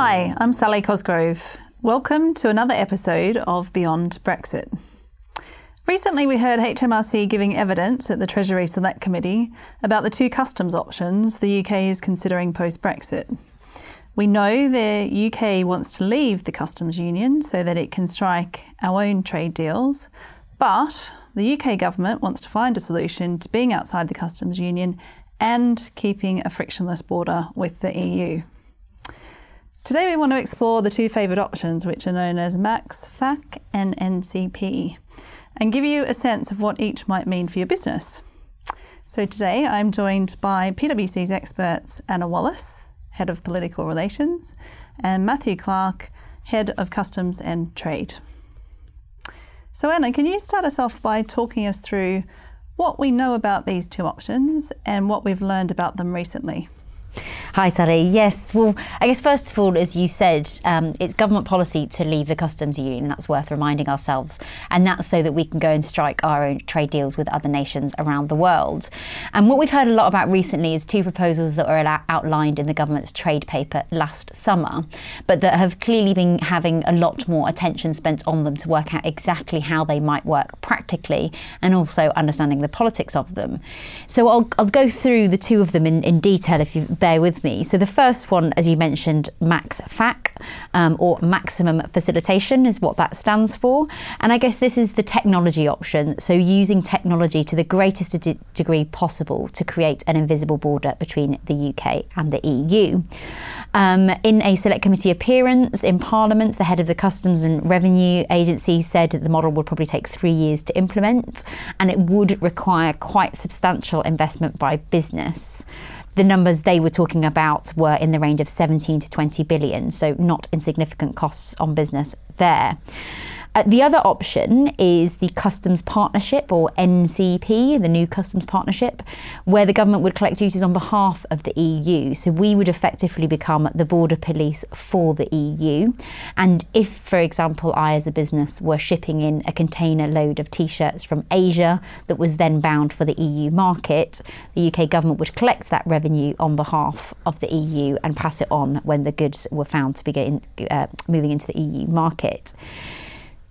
Hi, I'm Sally Cosgrove. Welcome to another episode of Beyond Brexit. Recently, we heard HMRC giving evidence at the Treasury Select Committee about the two customs options the UK is considering post Brexit. We know the UK wants to leave the customs union so that it can strike our own trade deals, but the UK government wants to find a solution to being outside the customs union and keeping a frictionless border with the EU. Today, we want to explore the two favoured options, which are known as MAX FAC and NCP, and give you a sense of what each might mean for your business. So, today I'm joined by PwC's experts Anna Wallace, Head of Political Relations, and Matthew Clark, Head of Customs and Trade. So, Anna, can you start us off by talking us through what we know about these two options and what we've learned about them recently? Hi, Sally. Yes, well, I guess first of all, as you said, um, it's government policy to leave the customs union. That's worth reminding ourselves. And that's so that we can go and strike our own trade deals with other nations around the world. And what we've heard a lot about recently is two proposals that were outlined in the government's trade paper last summer, but that have clearly been having a lot more attention spent on them to work out exactly how they might work practically and also understanding the politics of them. So I'll, I'll go through the two of them in, in detail if you bear with me. So the first one, as you mentioned, Max FAC, um, or Maximum Facilitation, is what that stands for. And I guess this is the technology option. So using technology to the greatest de- degree possible to create an invisible border between the UK and the EU. Um, in a select committee appearance in Parliament, the head of the Customs and Revenue Agency said that the model would probably take three years to implement and it would require quite substantial investment by business the numbers they were talking about were in the range of 17 to 20 billion, so not insignificant costs on business there. Uh, the other option is the Customs Partnership, or NCP, the new Customs Partnership, where the government would collect duties on behalf of the EU. So we would effectively become the border police for the EU. And if, for example, I as a business were shipping in a container load of t shirts from Asia that was then bound for the EU market, the UK government would collect that revenue on behalf of the EU and pass it on when the goods were found to be uh, moving into the EU market.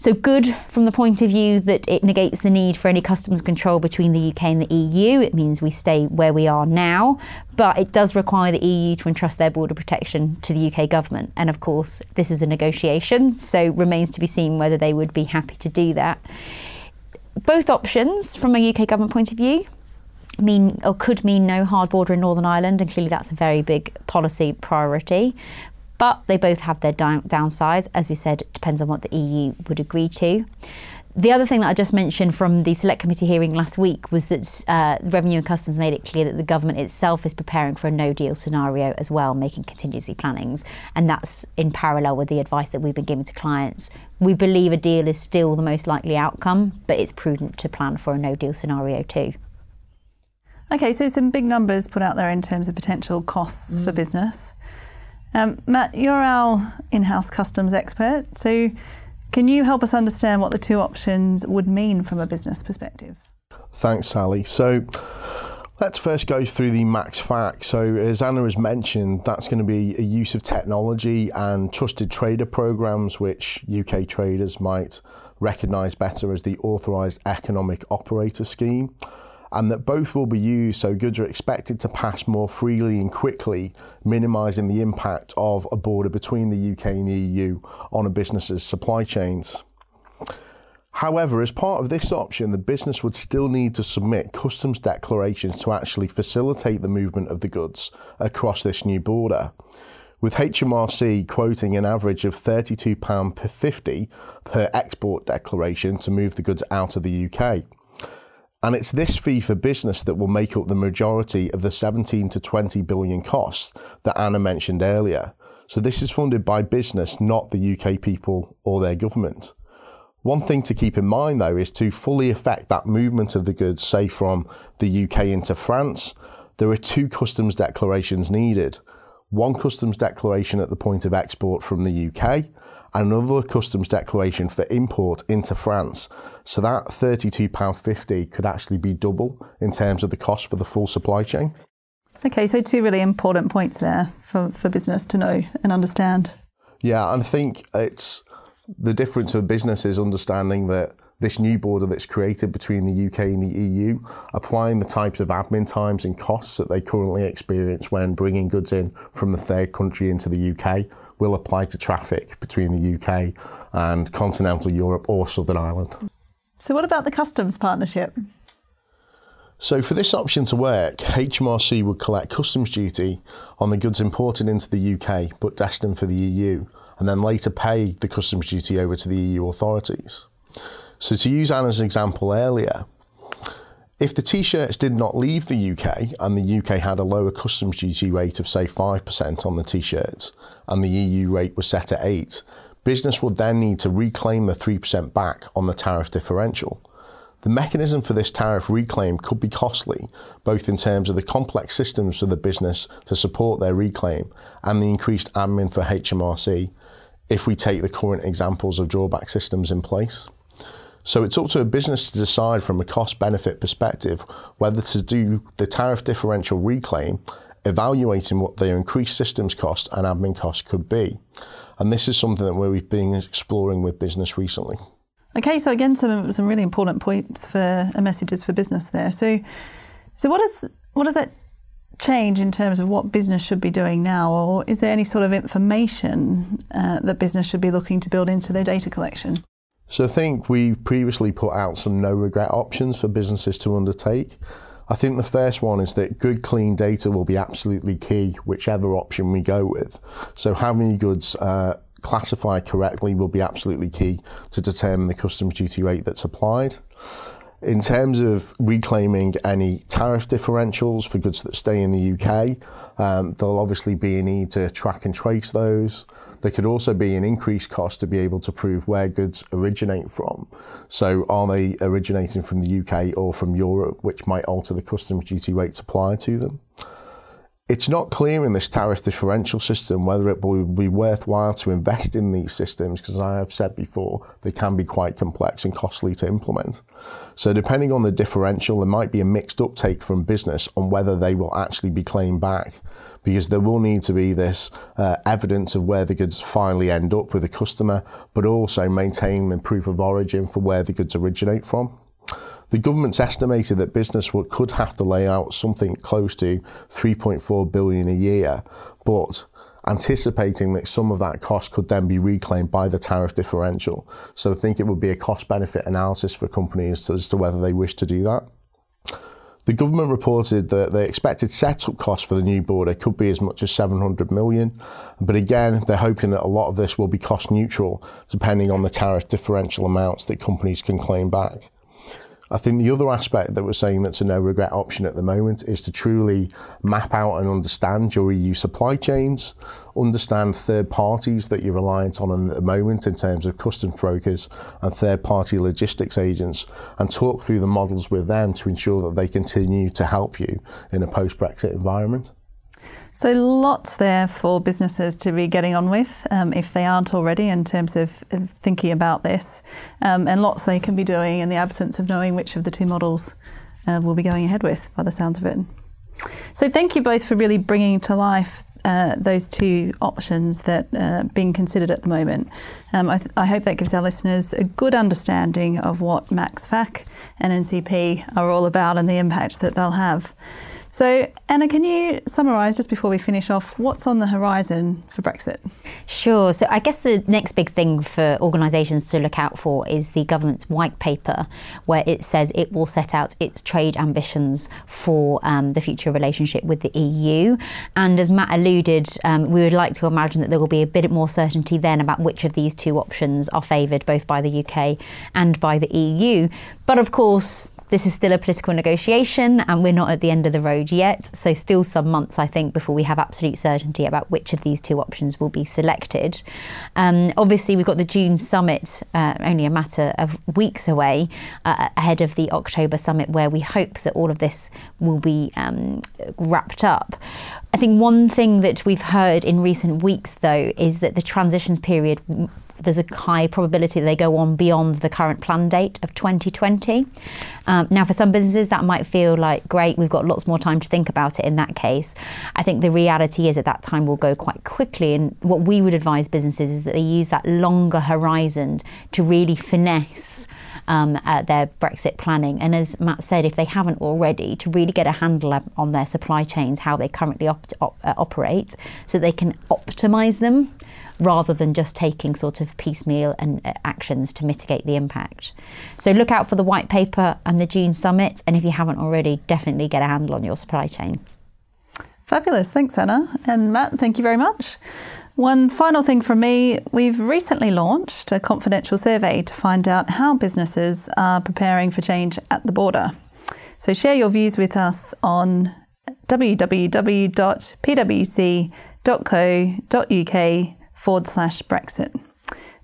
So, good from the point of view that it negates the need for any customs control between the UK and the EU. It means we stay where we are now, but it does require the EU to entrust their border protection to the UK government. And of course, this is a negotiation, so remains to be seen whether they would be happy to do that. Both options, from a UK government point of view, mean or could mean no hard border in Northern Ireland, and clearly that's a very big policy priority but they both have their down- downsides. As we said, it depends on what the EU would agree to. The other thing that I just mentioned from the Select Committee hearing last week was that uh, Revenue and Customs made it clear that the government itself is preparing for a no deal scenario as well, making contingency plannings. And that's in parallel with the advice that we've been giving to clients. We believe a deal is still the most likely outcome, but it's prudent to plan for a no deal scenario too. Okay, so some big numbers put out there in terms of potential costs mm. for business. Um, Matt, you're our in house customs expert. So, can you help us understand what the two options would mean from a business perspective? Thanks, Sally. So, Let's first go through the Max FAC. So, as Anna has mentioned, that's going to be a use of technology and trusted trader programs, which UK traders might recognise better as the Authorised Economic Operator Scheme and that both will be used so goods are expected to pass more freely and quickly, minimising the impact of a border between the UK and the EU on a business's supply chains. However, as part of this option, the business would still need to submit customs declarations to actually facilitate the movement of the goods across this new border. With HMRC quoting an average of £32 per 50 per export declaration to move the goods out of the UK. And it's this fee for business that will make up the majority of the 17 to 20 billion costs that Anna mentioned earlier. So this is funded by business, not the UK people or their government. One thing to keep in mind though is to fully affect that movement of the goods, say from the UK into France, there are two customs declarations needed. One customs declaration at the point of export from the UK and another customs declaration for import into France. So that £32.50 could actually be double in terms of the cost for the full supply chain. Okay, so two really important points there for, for business to know and understand. Yeah, and I think it's the difference for business is understanding that this new border that's created between the UK and the EU, applying the types of admin times and costs that they currently experience when bringing goods in from the third country into the UK will apply to traffic between the UK and continental Europe or Southern Ireland. So, what about the customs partnership? So, for this option to work, HMRC would collect customs duty on the goods imported into the UK but destined for the EU, and then later pay the customs duty over to the EU authorities. So, to use Anna's example earlier, if the t shirts did not leave the UK and the UK had a lower customs duty rate of, say, 5% on the t shirts and the EU rate was set at 8 business would then need to reclaim the 3% back on the tariff differential. The mechanism for this tariff reclaim could be costly, both in terms of the complex systems for the business to support their reclaim and the increased admin for HMRC if we take the current examples of drawback systems in place. So it's up to a business to decide from a cost benefit perspective whether to do the tariff differential reclaim, evaluating what their increased systems cost and admin cost could be. And this is something that we've been exploring with business recently. Okay, so again, some some really important points for messages for business there. So, so what does what does that change in terms of what business should be doing now, or is there any sort of information uh, that business should be looking to build into their data collection? So I think we've previously put out some no regret options for businesses to undertake. I think the first one is that good, clean data will be absolutely key, whichever option we go with. So having goods uh, classified correctly will be absolutely key to determine the customs duty rate that's applied. In terms of reclaiming any tariff differentials for goods that stay in the UK, um, there'll obviously be a need to track and trace those. There could also be an increased cost to be able to prove where goods originate from. So, are they originating from the UK or from Europe, which might alter the customs duty rates applied to them? It's not clear in this tariff differential system whether it will be worthwhile to invest in these systems because as I have said before they can be quite complex and costly to implement. So depending on the differential, there might be a mixed uptake from business on whether they will actually be claimed back because there will need to be this uh, evidence of where the goods finally end up with the customer, but also maintain the proof of origin for where the goods originate from. The government's estimated that business could have to lay out something close to 3.4 billion a year, but anticipating that some of that cost could then be reclaimed by the tariff differential. So I think it would be a cost benefit analysis for companies as to whether they wish to do that. The government reported that the expected setup cost for the new border could be as much as 700 million, but again, they're hoping that a lot of this will be cost neutral depending on the tariff differential amounts that companies can claim back. I think the other aspect that we're saying that's a no regret option at the moment is to truly map out and understand your EU supply chains, understand third parties that you're reliant on at the moment in terms of customs brokers and third party logistics agents, and talk through the models with them to ensure that they continue to help you in a post Brexit environment. So lots there for businesses to be getting on with um, if they aren't already in terms of, thinking about this, um, and lots they can be doing in the absence of knowing which of the two models uh, we'll be going ahead with by the sounds of it. So thank you both for really bringing to life uh, those two options that are being considered at the moment. Um, I, th- I, hope that gives our listeners a good understanding of what MaxFac and NCP are all about and the impact that they'll have. So, Anna, can you summarise just before we finish off what's on the horizon for Brexit? Sure. So, I guess the next big thing for organisations to look out for is the government's white paper, where it says it will set out its trade ambitions for um, the future relationship with the EU. And as Matt alluded, um, we would like to imagine that there will be a bit more certainty then about which of these two options are favoured both by the UK and by the EU. But of course, this is still a political negotiation and we're not at the end of the road yet. So, still some months, I think, before we have absolute certainty about which of these two options will be selected. Um, obviously, we've got the June summit uh, only a matter of weeks away uh, ahead of the October summit, where we hope that all of this will be um, wrapped up. I think one thing that we've heard in recent weeks, though, is that the transitions period there's a high probability they go on beyond the current plan date of 2020. Um, now, for some businesses, that might feel like great, we've got lots more time to think about it in that case. I think the reality is at that time will go quite quickly. And what we would advise businesses is that they use that longer horizon to really finesse um, at their Brexit planning. And as Matt said, if they haven't already, to really get a handle on their supply chains, how they currently op- op- uh, operate, so they can optimise them rather than just taking sort of piecemeal and uh, actions to mitigate the impact. So look out for the white paper and the June summit, and if you haven't already, definitely get a handle on your supply chain. Fabulous. Thanks, Anna. And Matt, thank you very much. One final thing from me we've recently launched a confidential survey to find out how businesses are preparing for change at the border. So share your views with us on www.pwc.co.uk forward slash Brexit.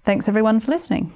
Thanks everyone for listening.